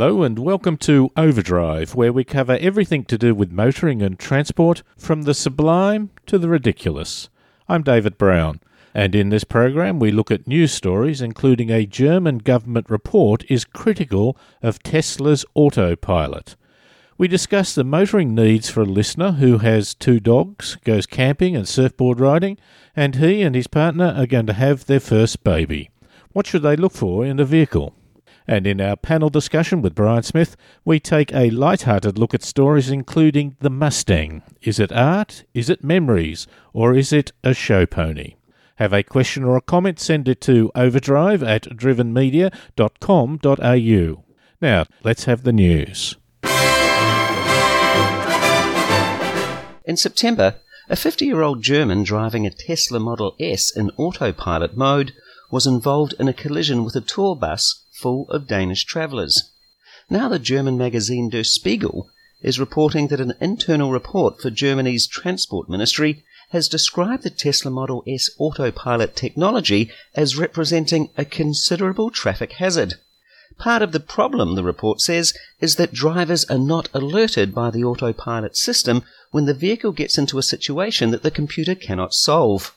Hello and welcome to Overdrive, where we cover everything to do with motoring and transport, from the sublime to the ridiculous. I'm David Brown, and in this program we look at news stories, including a German government report is critical of Tesla's autopilot. We discuss the motoring needs for a listener who has two dogs, goes camping and surfboard riding, and he and his partner are going to have their first baby. What should they look for in a vehicle? And in our panel discussion with Brian Smith, we take a light-hearted look at stories including the Mustang. Is it art? Is it memories? Or is it a show pony? Have a question or a comment, send it to overdrive at drivenmedia.com.au. Now, let's have the news. In September, a 50 year old German driving a Tesla Model S in autopilot mode was involved in a collision with a tour bus full of Danish travellers. Now the German magazine Der Spiegel is reporting that an internal report for Germany's transport ministry has described the Tesla Model S autopilot technology as representing a considerable traffic hazard. Part of the problem, the report says, is that drivers are not alerted by the autopilot system when the vehicle gets into a situation that the computer cannot solve.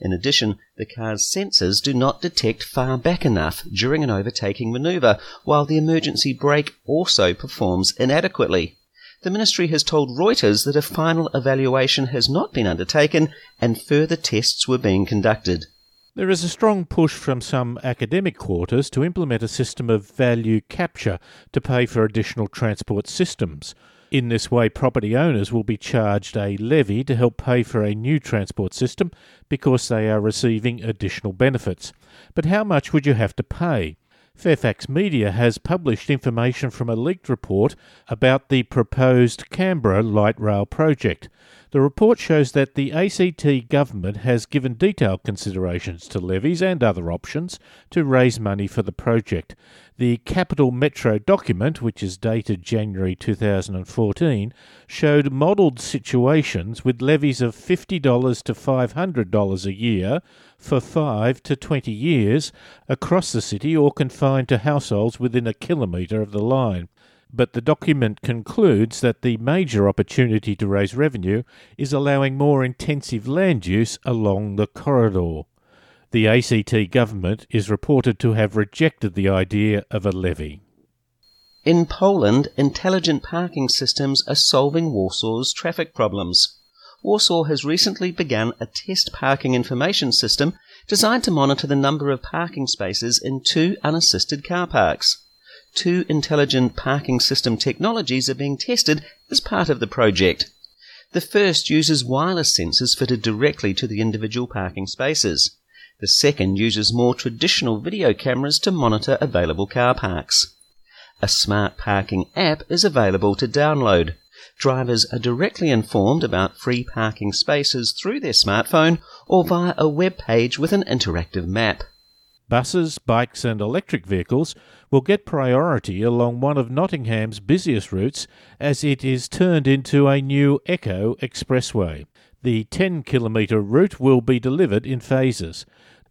In addition, the car's sensors do not detect far back enough during an overtaking maneuver, while the emergency brake also performs inadequately. The ministry has told Reuters that a final evaluation has not been undertaken and further tests were being conducted. There is a strong push from some academic quarters to implement a system of value capture to pay for additional transport systems. In this way, property owners will be charged a levy to help pay for a new transport system because they are receiving additional benefits. But how much would you have to pay? Fairfax Media has published information from a leaked report about the proposed Canberra light rail project. The report shows that the ACT government has given detailed considerations to levies and other options to raise money for the project. The Capital Metro document, which is dated January 2014, showed modelled situations with levies of $50 to $500 a year for 5 to 20 years across the city or confined to households within a kilometre of the line but the document concludes that the major opportunity to raise revenue is allowing more intensive land use along the corridor. The ACT government is reported to have rejected the idea of a levy. In Poland, intelligent parking systems are solving Warsaw's traffic problems. Warsaw has recently begun a test parking information system designed to monitor the number of parking spaces in two unassisted car parks two intelligent parking system technologies are being tested as part of the project. The first uses wireless sensors fitted directly to the individual parking spaces. The second uses more traditional video cameras to monitor available car parks. A smart parking app is available to download. Drivers are directly informed about free parking spaces through their smartphone or via a web page with an interactive map. Buses, bikes, and electric vehicles will get priority along one of Nottingham's busiest routes as it is turned into a new Eco Expressway. The 10 kilometre route will be delivered in phases.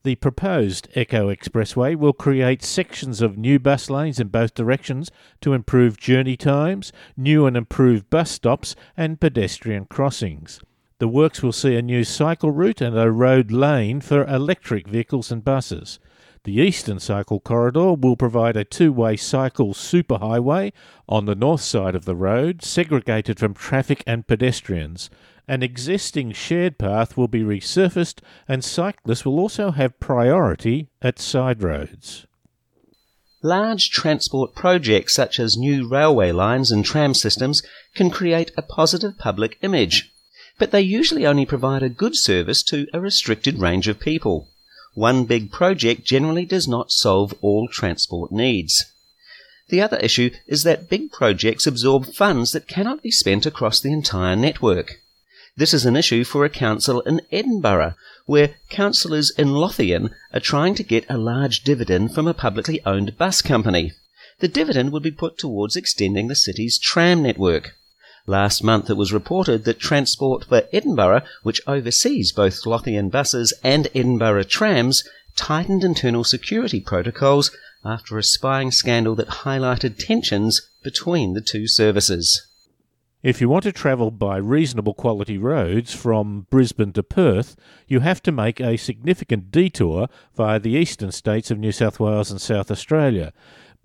The proposed Eco Expressway will create sections of new bus lanes in both directions to improve journey times, new and improved bus stops, and pedestrian crossings. The works will see a new cycle route and a road lane for electric vehicles and buses. The Eastern Cycle Corridor will provide a two way cycle superhighway on the north side of the road, segregated from traffic and pedestrians. An existing shared path will be resurfaced, and cyclists will also have priority at side roads. Large transport projects such as new railway lines and tram systems can create a positive public image, but they usually only provide a good service to a restricted range of people. One big project generally does not solve all transport needs. The other issue is that big projects absorb funds that cannot be spent across the entire network. This is an issue for a council in Edinburgh, where councillors in Lothian are trying to get a large dividend from a publicly owned bus company. The dividend would be put towards extending the city's tram network. Last month it was reported that Transport for Edinburgh, which oversees both Lothian buses and Edinburgh trams, tightened internal security protocols after a spying scandal that highlighted tensions between the two services. If you want to travel by reasonable quality roads from Brisbane to Perth, you have to make a significant detour via the eastern states of New South Wales and South Australia.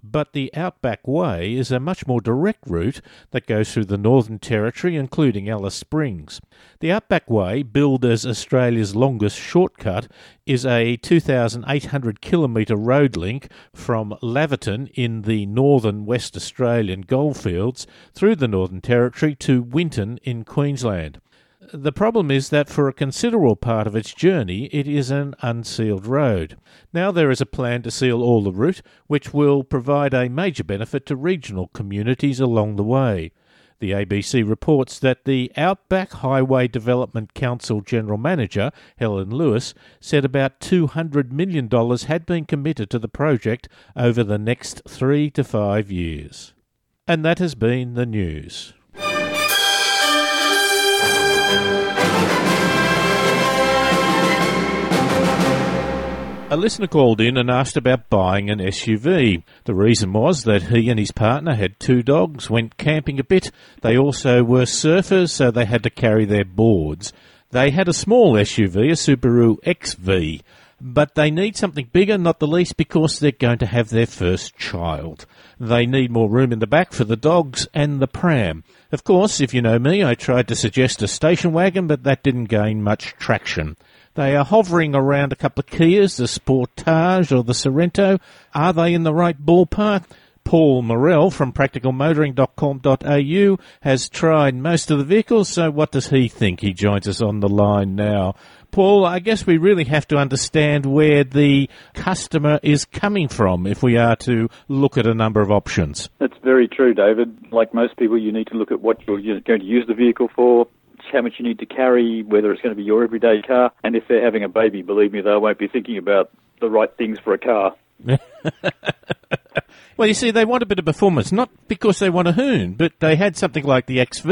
But the Outback Way is a much more direct route that goes through the Northern Territory, including Alice Springs. The Outback Way, billed as Australia's longest shortcut, is a 2,800 kilometre road link from Laverton in the northern West Australian goldfields through the Northern Territory to Winton in Queensland. The problem is that for a considerable part of its journey, it is an unsealed road. Now there is a plan to seal all the route, which will provide a major benefit to regional communities along the way. The ABC reports that the Outback Highway Development Council General Manager, Helen Lewis, said about $200 million had been committed to the project over the next three to five years. And that has been the news. A listener called in and asked about buying an SUV. The reason was that he and his partner had two dogs, went camping a bit. They also were surfers, so they had to carry their boards. They had a small SUV, a Subaru XV, but they need something bigger, not the least because they're going to have their first child. They need more room in the back for the dogs and the pram. Of course, if you know me, I tried to suggest a station wagon, but that didn't gain much traction. They are hovering around a couple of Kias, the Sportage or the Sorento. Are they in the right ballpark? Paul Morell from practicalmotoring.com.au has tried most of the vehicles, so what does he think? He joins us on the line now. Paul, I guess we really have to understand where the customer is coming from if we are to look at a number of options. That's very true, David. Like most people, you need to look at what you're going to use the vehicle for, how much you need to carry, whether it's going to be your everyday car. And if they're having a baby, believe me, they won't be thinking about the right things for a car. Well, you see, they want a bit of performance, not because they want a hoon, but they had something like the XV,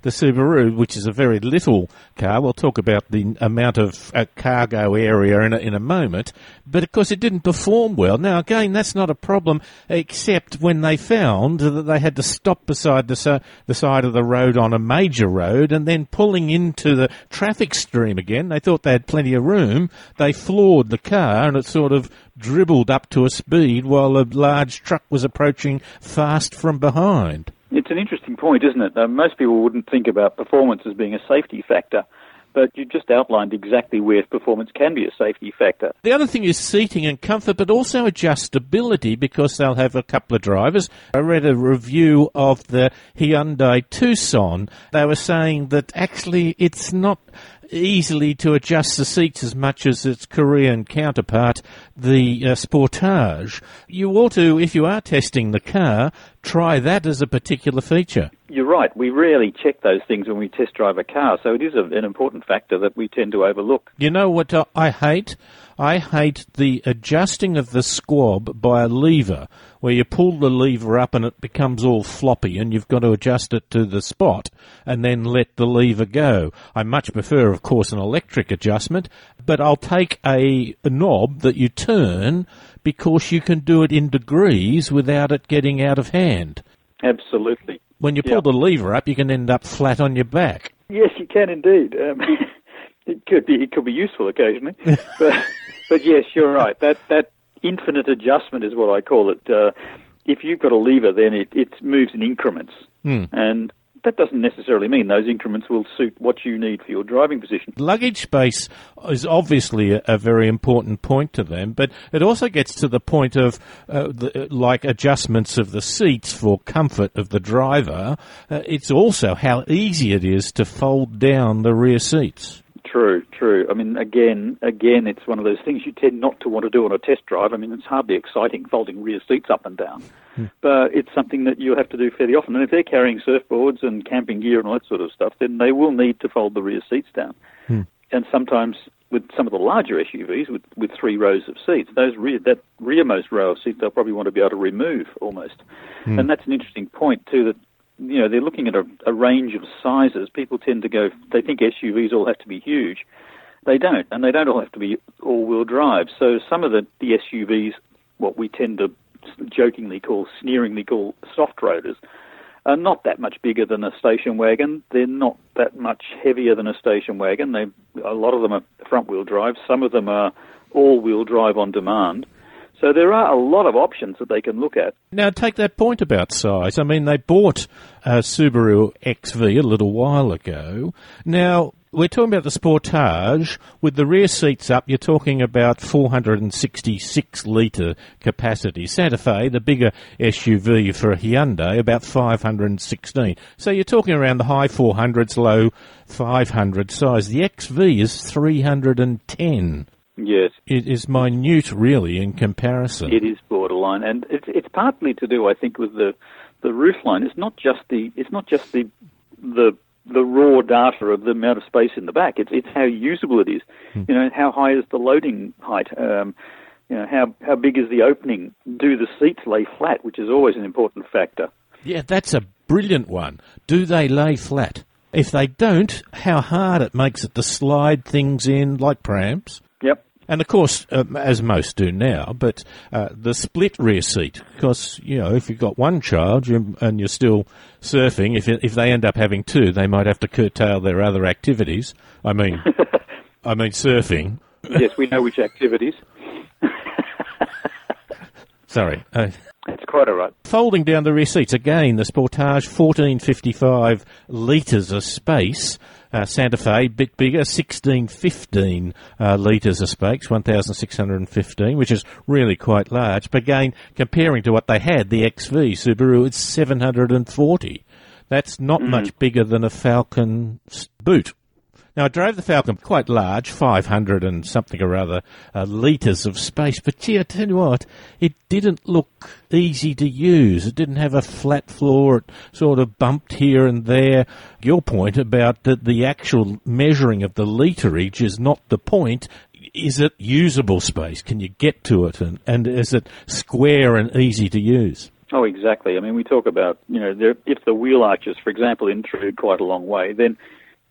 the Subaru, which is a very little car. We'll talk about the amount of uh, cargo area in a, in a moment. But of course, it didn't perform well. Now, again, that's not a problem, except when they found that they had to stop beside the, the side of the road on a major road and then pulling into the traffic stream again. They thought they had plenty of room. They floored the car and it sort of dribbled up to a speed while a large truck was approaching fast from behind. It's an interesting point, isn't it? Uh, most people wouldn't think about performance as being a safety factor. But you just outlined exactly where performance can be a safety factor. The other thing is seating and comfort, but also adjustability because they'll have a couple of drivers. I read a review of the Hyundai Tucson. They were saying that actually it's not easily to adjust the seats as much as its Korean counterpart, the uh, Sportage. You ought to, if you are testing the car, try that as a particular feature. You're right. We rarely check those things when we test drive a car, so it is a, an important factor that we tend to overlook. You know what I hate? I hate the adjusting of the squab by a lever, where you pull the lever up and it becomes all floppy and you've got to adjust it to the spot and then let the lever go. I much prefer, of course, an electric adjustment, but I'll take a, a knob that you turn because you can do it in degrees without it getting out of hand. Absolutely. When you pull the lever up, you can end up flat on your back. Yes, you can indeed. Um, it could be it could be useful occasionally, but but yes, you're right. That that infinite adjustment is what I call it. Uh, if you've got a lever, then it, it moves in increments, mm. and that doesn't necessarily mean those increments will suit what you need for your driving position. Luggage space is obviously a, a very important point to them, but it also gets to the point of uh, the, like adjustments of the seats for comfort of the driver. Uh, it's also how easy it is to fold down the rear seats. True, true. I mean, again, again, it's one of those things you tend not to want to do on a test drive. I mean, it's hardly exciting folding rear seats up and down, hmm. but it's something that you'll have to do fairly often. And if they're carrying surfboards and camping gear and all that sort of stuff, then they will need to fold the rear seats down. Hmm. And sometimes with some of the larger SUVs with, with three rows of seats, those rear that rearmost row of seats they'll probably want to be able to remove almost. Hmm. And that's an interesting point too that you know, they're looking at a, a range of sizes. People tend to go, they think SUVs all have to be huge. They don't, and they don't all have to be all-wheel drive. So some of the, the SUVs what we tend to jokingly call, sneeringly call soft roaders, are not that much bigger than a station wagon. They're not that much heavier than a station wagon. They, a lot of them are front wheel drive. Some of them are all wheel drive on demand. So there are a lot of options that they can look at. Now, take that point about size. I mean, they bought a Subaru XV a little while ago. Now, we're talking about the Sportage. With the rear seats up, you're talking about 466 litre capacity. Santa Fe, the bigger SUV for a Hyundai, about 516. So you're talking around the high 400s, low 500 size. The XV is 310. Yes. It is minute, really, in comparison. It is borderline, and it's it's partly to do, I think, with the the roofline. It's not just the it's not just the the the raw data of the amount of space in the back. It's it's how usable it is. Hmm. You know, how high is the loading height? Um, you know, how how big is the opening? Do the seats lay flat, which is always an important factor. Yeah, that's a brilliant one. Do they lay flat? If they don't, how hard it makes it to slide things in like prams. And of course, um, as most do now, but uh, the split rear seat, because you know if you've got one child you're, and you're still surfing, if if they end up having two, they might have to curtail their other activities. I mean, I mean surfing. Yes, we know which activities. Sorry. Uh, that's quite all right. Folding down the rear seats again, the Sportage 1455 litres of space. Uh, Santa Fe, bit bigger, 1615 uh, litres of space, 1,615, which is really quite large. But again, comparing to what they had, the XV Subaru, it's 740. That's not mm. much bigger than a Falcon boot. Now, I drove the Falcon quite large, 500 and something or other uh, litres of space, but gee, I tell you what, it didn't look easy to use. It didn't have a flat floor. It sort of bumped here and there. Your point about the, the actual measuring of the literage is not the point. Is it usable space? Can you get to it? And, and is it square and easy to use? Oh, exactly. I mean, we talk about, you know, there, if the wheel arches, for example, intrude quite a long way, then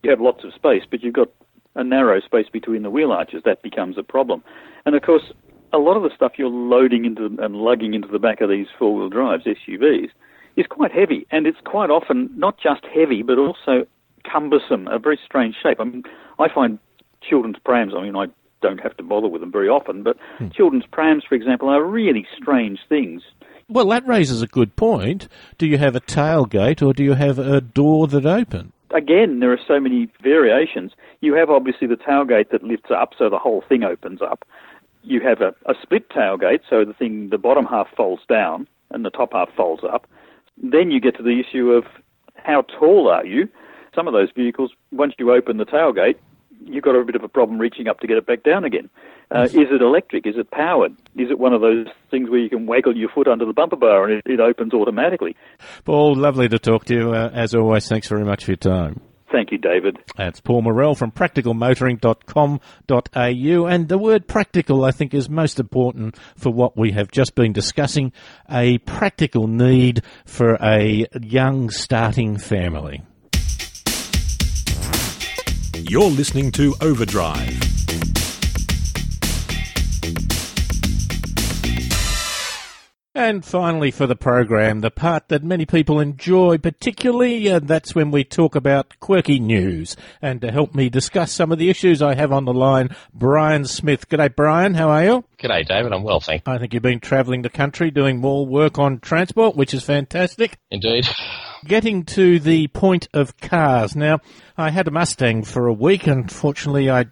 you have lots of space, but you've got a narrow space between the wheel arches. That becomes a problem. And of course, a lot of the stuff you're loading into and lugging into the back of these four-wheel drives, SUVs, is quite heavy, and it's quite often not just heavy, but also cumbersome, a very strange shape. I mean, I find children's prams. I mean, I don't have to bother with them very often, but hmm. children's prams, for example, are really strange things. Well, that raises a good point. Do you have a tailgate or do you have a door that opens? Again, there are so many variations. You have obviously the tailgate that lifts up so the whole thing opens up. You have a, a split tailgate, so the thing, the bottom half folds down and the top half folds up. Then you get to the issue of how tall are you? Some of those vehicles, once you open the tailgate, you've got a bit of a problem reaching up to get it back down again. Uh, is it electric? Is it powered? Is it one of those things where you can waggle your foot under the bumper bar and it, it opens automatically? Paul, lovely to talk to you. Uh, as always, thanks very much for your time. Thank you, David. That's Paul Morrell from practicalmotoring.com.au. And the word practical, I think, is most important for what we have just been discussing a practical need for a young starting family. You're listening to Overdrive. And finally, for the program, the part that many people enjoy, particularly, and that's when we talk about quirky news. And to help me discuss some of the issues, I have on the line Brian Smith. G'day, Brian. How are you? G'day, David. I'm well, thank you. I think you've been travelling the country doing more work on transport, which is fantastic. Indeed. Getting to the point of cars. Now, I had a Mustang for a week. Unfortunately, I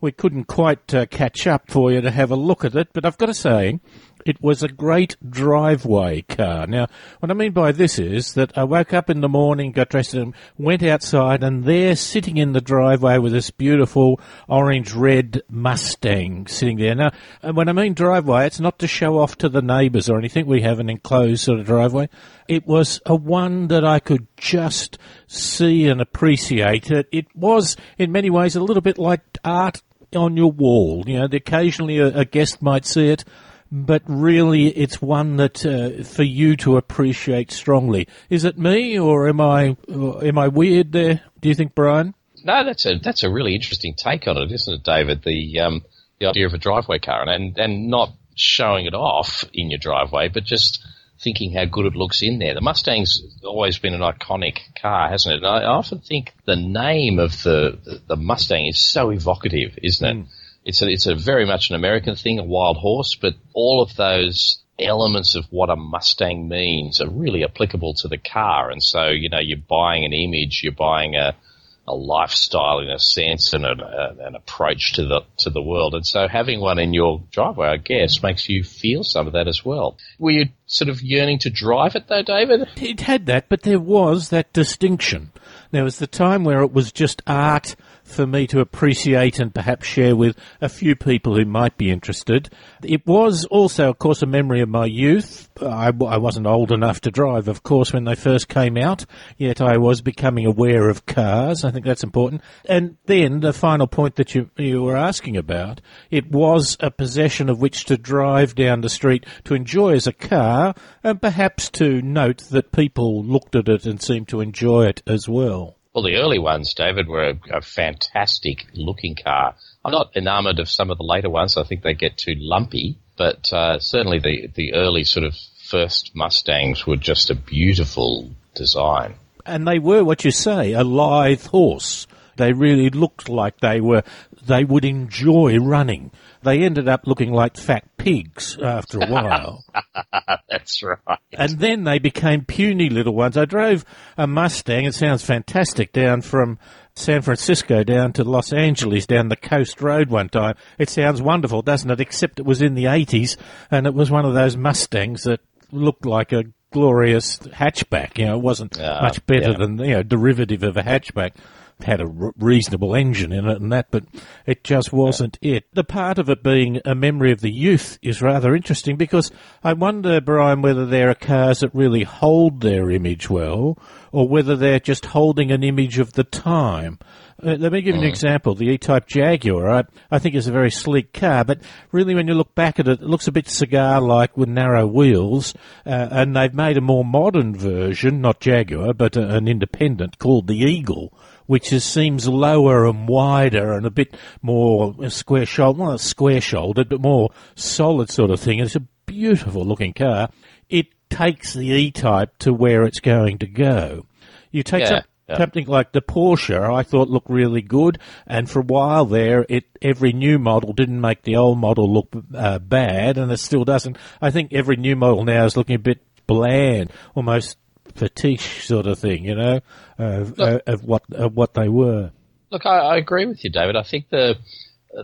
we couldn't quite uh, catch up for you to have a look at it, but I've got to say, it was a great driveway car. Now, what I mean by this is that I woke up in the morning, got dressed, and went outside, and there, sitting in the driveway, was this beautiful orange-red Mustang sitting there. Now, when I mean driveway, it's not to show off to the neighbours or anything. We have an enclosed sort of driveway. It was a one that I could just see and appreciate. It, it was, in many ways, a little bit like art on your wall. You know, occasionally a, a guest might see it but really it's one that uh, for you to appreciate strongly. Is it me, or am I am I weird there? Do you think, Brian? No, that's a that's a really interesting take on it, isn't it, David? The um, the idea of a driveway car, and and not showing it off in your driveway, but just thinking how good it looks in there. The Mustang's always been an iconic car, hasn't it? And I often think the name of the the Mustang is so evocative, isn't it? Mm. It's a, it's a very much an American thing, a wild horse, but all of those elements of what a Mustang means are really applicable to the car. And so, you know, you're buying an image, you're buying a, a lifestyle in a sense and an, an approach to the to the world. And so having one in your driveway, I guess, makes you feel some of that as well. Were you sort of yearning to drive it though, David? It had that, but there was that distinction. There was the time where it was just art for me to appreciate and perhaps share with a few people who might be interested. It was also, of course, a memory of my youth. I, I, wasn't old enough to drive, of course, when they first came out, yet I was becoming aware of cars. I think that's important. And then the final point that you, you were asking about, it was a possession of which to drive down the street to enjoy as a car and perhaps to note that people looked at it and seemed to enjoy it as well. Well, the early ones, David, were a, a fantastic looking car. I'm not enamored of some of the later ones. I think they get too lumpy, but uh, certainly the, the early sort of first Mustangs were just a beautiful design. And they were what you say, a lithe horse. They really looked like they were, they would enjoy running. They ended up looking like fat pigs after a while. That's right. And then they became puny little ones. I drove a Mustang, it sounds fantastic, down from San Francisco down to Los Angeles down the coast road one time. It sounds wonderful, doesn't it? Except it was in the 80s and it was one of those Mustangs that looked like a glorious hatchback. You know, it wasn't uh, much better yeah. than, you know, derivative of a hatchback had a reasonable engine in it and that, but it just wasn't it. The part of it being a memory of the youth is rather interesting because I wonder, Brian, whether there are cars that really hold their image well or whether they're just holding an image of the time. Uh, let me give you an mm. example. The E-Type Jaguar, I, I, think is a very sleek car, but really when you look back at it, it looks a bit cigar-like with narrow wheels, uh, and they've made a more modern version, not Jaguar, but a, an independent called the Eagle, which is, seems lower and wider and a bit more square shouldered, not square shouldered, but more solid sort of thing. It's a beautiful looking car. It takes the E-Type to where it's going to go. You take yeah. Yeah. Something like the Porsche, I thought looked really good, and for a while there, it every new model didn't make the old model look uh, bad, and it still doesn't. I think every new model now is looking a bit bland, almost fetish sort of thing, you know, of, look, of what of what they were. Look, I, I, agree with you, David. I think the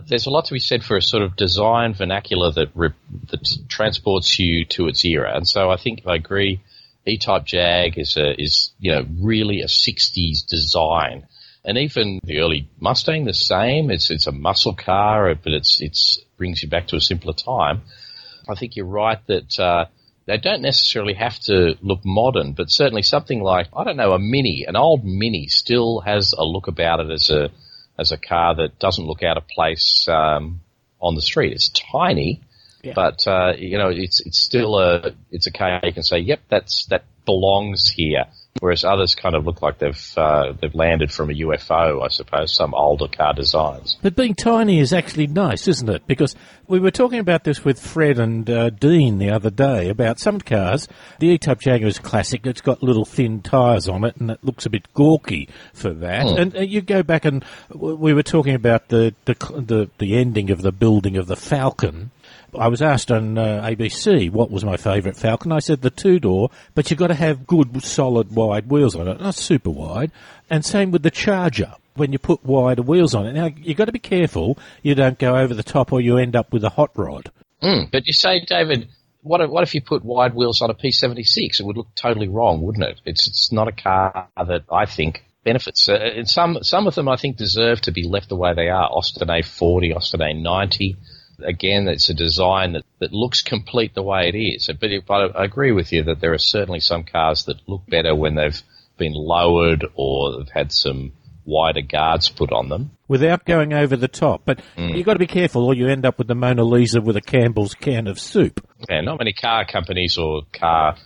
there's a lot to be said for a sort of design vernacular that re, that transports you to its era, and so I think I agree. E-Type Jag is a is you know really a '60s design, and even the early Mustang the same. It's it's a muscle car, but it's it's brings you back to a simpler time. I think you're right that. Uh, they don't necessarily have to look modern, but certainly something like, I don't know, a Mini, an old Mini still has a look about it as a, as a car that doesn't look out of place, um, on the street. It's tiny, yeah. but, uh, you know, it's, it's still a, it's a car you can say, yep, that's, that belongs here whereas others kind of look like they've uh, they've landed from a UFO, I suppose, some older car designs. But being tiny is actually nice, isn't it? Because we were talking about this with Fred and uh, Dean the other day about some cars. The E-Type Jaguar is classic; it's got little thin tyres on it, and it looks a bit gawky for that. Mm. And uh, you go back and we were talking about the, the the the ending of the building of the Falcon I was asked on uh, ABC what was my favourite Falcon. I said the two door, but you've got to have good, solid, wide wheels on it, not super wide. And same with the Charger. When you put wider wheels on it, now you've got to be careful you don't go over the top, or you end up with a hot rod. Mm, but you say, David, what if, what if you put wide wheels on a P76? It would look totally wrong, wouldn't it? It's it's not a car that I think benefits. Uh, and some some of them I think deserve to be left the way they are. Austin A40, Austin A90 again, it's a design that, that looks complete the way it is. But, it, but I agree with you that there are certainly some cars that look better when they've been lowered or have had some wider guards put on them. Without going over the top. But mm. you've got to be careful or you end up with the Mona Lisa with a Campbell's can of soup. Yeah, not many car companies or car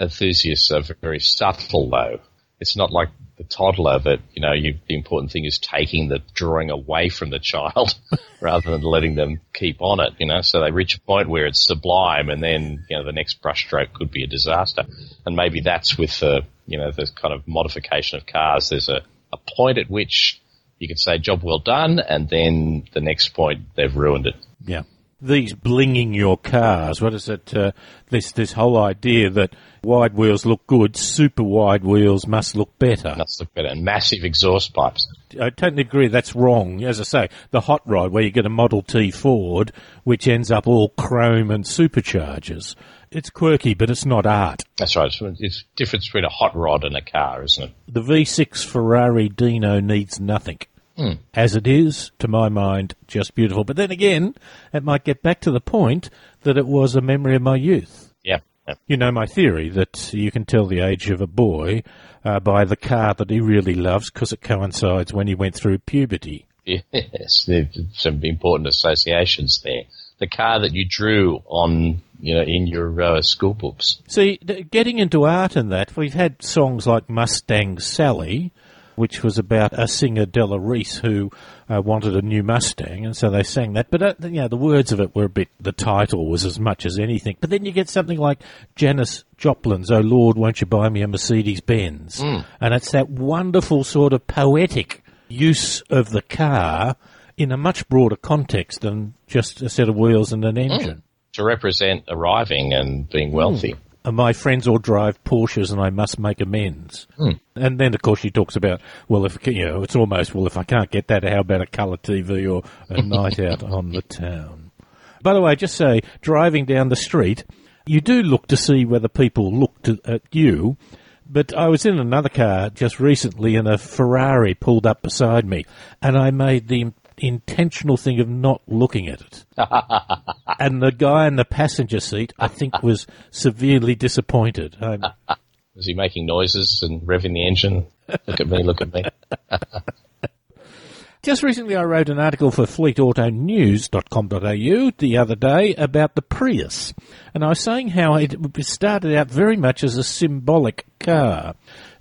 enthusiasts are very subtle though. It's not like the toddler that, you know, you, the important thing is taking the drawing away from the child rather than letting them keep on it, you know, so they reach a point where it's sublime and then, you know, the next brushstroke could be a disaster. And maybe that's with the, you know, the kind of modification of cars. There's a, a point at which you could say job well done and then the next point they've ruined it. Yeah. These blinging your cars, what is it? Uh, this, this whole idea that wide wheels look good, super wide wheels must look better. Must look better. And massive exhaust pipes. I totally agree. That's wrong. As I say, the hot rod where you get a Model T Ford, which ends up all chrome and superchargers. It's quirky, but it's not art. That's right. It's, it's difference between a hot rod and a car, isn't it? The V6 Ferrari Dino needs nothing. Hmm. As it is, to my mind, just beautiful. But then again, it might get back to the point that it was a memory of my youth. Yeah. yeah. You know my theory that you can tell the age of a boy uh, by the car that he really loves because it coincides when he went through puberty. Yes, there's some important associations there. The car that you drew on, you know, in your uh, school books. See, getting into art and that, we've had songs like Mustang Sally, which was about a singer Della Reese who uh, wanted a new Mustang, and so they sang that. But uh, you know, the words of it were a bit. The title was as much as anything. But then you get something like Janis Joplin's "Oh Lord, won't you buy me a Mercedes Benz?" and it's that wonderful sort of poetic use of the car in a much broader context than just a set of wheels and an engine. To represent arriving and being wealthy. and Uh, my friends all drive Porsches and I must make amends. Hmm. And then, of course, she talks about, well, if, you know, it's almost, well, if I can't get that, how about a colour TV or a night out on the town? By the way, just say, driving down the street, you do look to see whether people look to, at you. But I was in another car just recently and a Ferrari pulled up beside me and I made the intentional thing of not looking at it. and the guy in the passenger seat, I think, was severely disappointed. Um, Was he making noises and revving the engine? Look at me, look at me. Just recently, I wrote an article for fleetautonews.com.au the other day about the Prius. And I was saying how it started out very much as a symbolic car.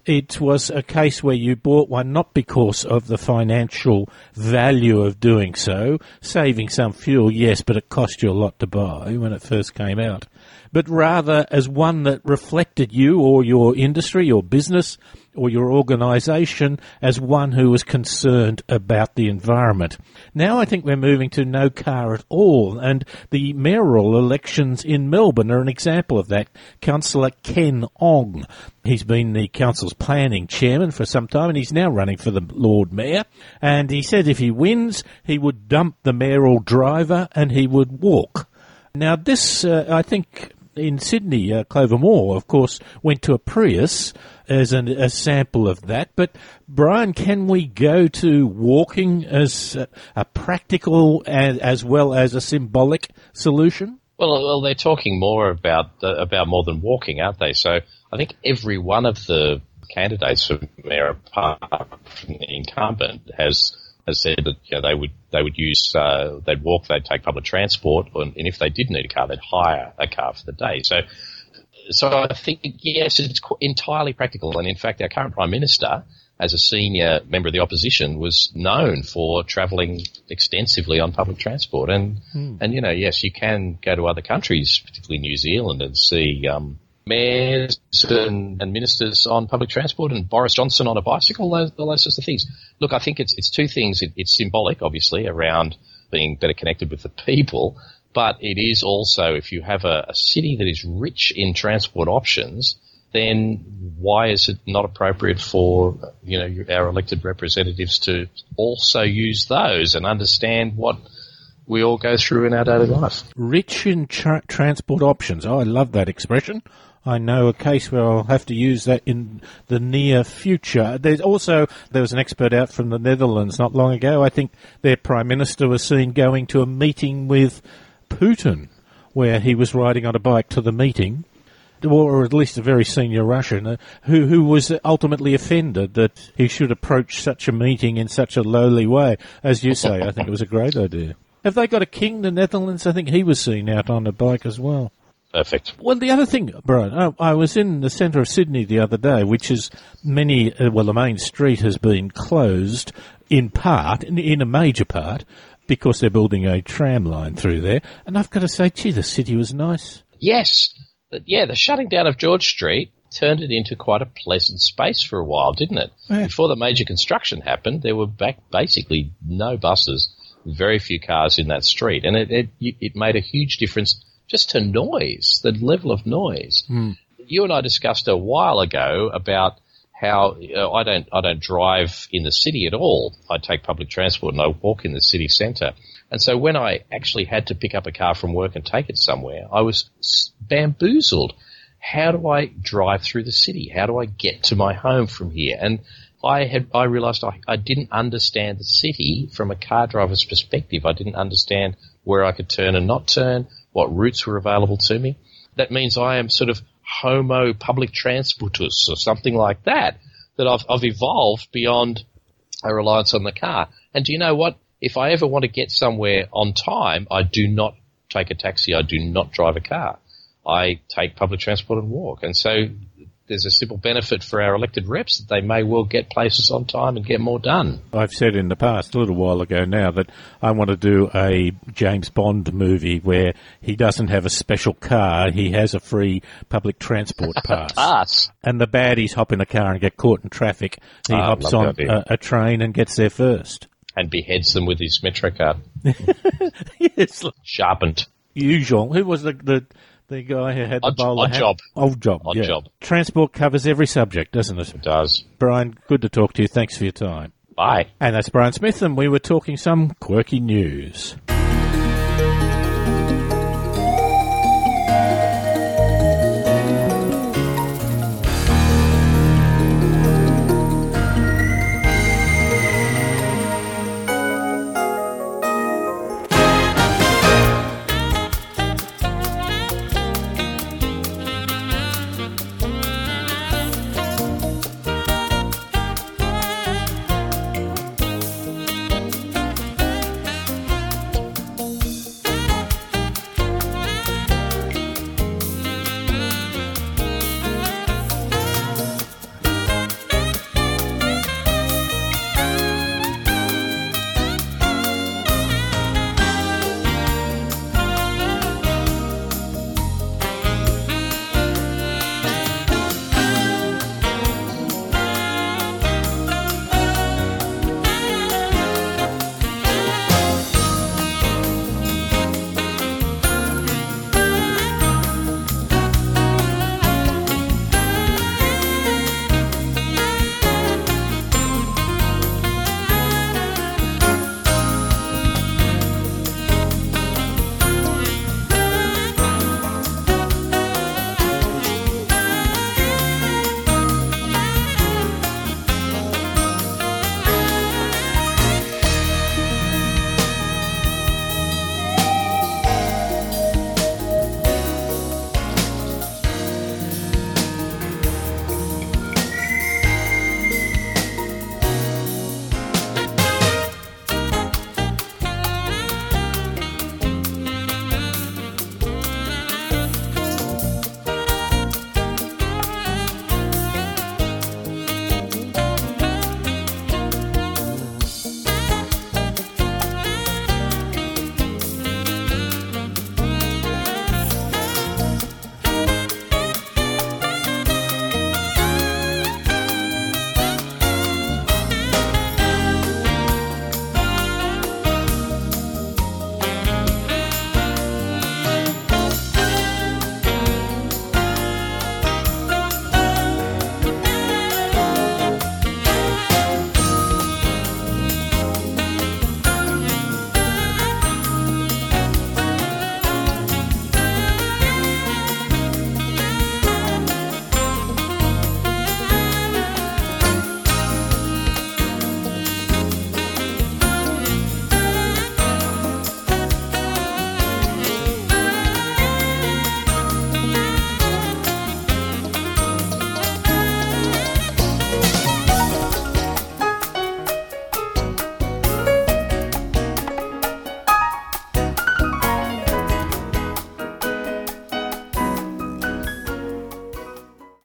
It was a case where you bought one not because of the financial value of doing so, saving some fuel, yes, but it cost you a lot to buy when it first came out, but rather as one that reflected you or your industry or business or your organisation as one who is concerned about the environment. Now I think we're moving to no car at all, and the mayoral elections in Melbourne are an example of that. Councillor Ken Ong, he's been the council's planning chairman for some time, and he's now running for the Lord Mayor. And he said if he wins, he would dump the mayoral driver and he would walk. Now this, uh, I think, in Sydney, uh, Clover Moore, of course, went to a Prius as an, a sample of that. But Brian, can we go to walking as a, a practical as, as well as a symbolic solution? Well, well, they're talking more about the, about more than walking, aren't they? So I think every one of the candidates for mayor, apart from the incumbent, has has said that you know, they would they would use uh, they'd walk, they'd take public transport, and, and if they did need a car, they'd hire a car for the day. So, so I think yes, it's entirely practical, and in fact, our current prime minister. As a senior member of the opposition, was known for travelling extensively on public transport, and and you know, yes, you can go to other countries, particularly New Zealand, and see um, mayors and, and ministers on public transport and Boris Johnson on a bicycle, those, all those sorts of things. Look, I think it's, it's two things. It, it's symbolic, obviously, around being better connected with the people, but it is also, if you have a, a city that is rich in transport options, then why is it not appropriate for, you know, our elected representatives to also use those and understand what we all go through in our daily life? Rich in tra- transport options. Oh, I love that expression. I know a case where I'll have to use that in the near future. There's also, there was an expert out from the Netherlands not long ago. I think their Prime Minister was seen going to a meeting with Putin, where he was riding on a bike to the meeting, or at least a very senior Russian, uh, who, who was ultimately offended that he should approach such a meeting in such a lowly way. As you say, I think it was a great idea. Have they got a king, the Netherlands? I think he was seen out on a bike as well. Perfect. Well, the other thing, Brian, I, I was in the centre of Sydney the other day, which is many, uh, well, the main street has been closed in part, in, in a major part, because they're building a tram line through there. And I've got to say, gee, the city was nice. Yes. But yeah, the shutting down of George Street turned it into quite a pleasant space for a while, didn't it? Yeah. Before the major construction happened, there were back basically no buses, very few cars in that street, and it it, it made a huge difference just to noise, the level of noise. Hmm. You and I discussed a while ago about how you know, I don't I don't drive in the city at all. I take public transport and I walk in the city centre. And so when I actually had to pick up a car from work and take it somewhere, I was bamboozled. How do I drive through the city? How do I get to my home from here? And I had I realised I, I didn't understand the city from a car driver's perspective. I didn't understand where I could turn and not turn, what routes were available to me. That means I am sort of homo public transportus or something like that. That I've I've evolved beyond a reliance on the car. And do you know what? If I ever want to get somewhere on time, I do not take a taxi. I do not drive a car. I take public transport and walk. And so there's a simple benefit for our elected reps that they may well get places on time and get more done. I've said in the past, a little while ago now, that I want to do a James Bond movie where he doesn't have a special car, he has a free public transport pass. Pass. And the baddies hop in a car and get caught in traffic. He Ah, hops on a, a train and gets there first. And beheads them with his Metro card. yes, Sharpened. usual. Who was the, the the guy who had the Odd- bowler Odd hat? Job. Old job. Odd yeah. Job. Transport covers every subject, doesn't it? it? Does. Brian, good to talk to you. Thanks for your time. Bye. And that's Brian Smith, and we were talking some quirky news.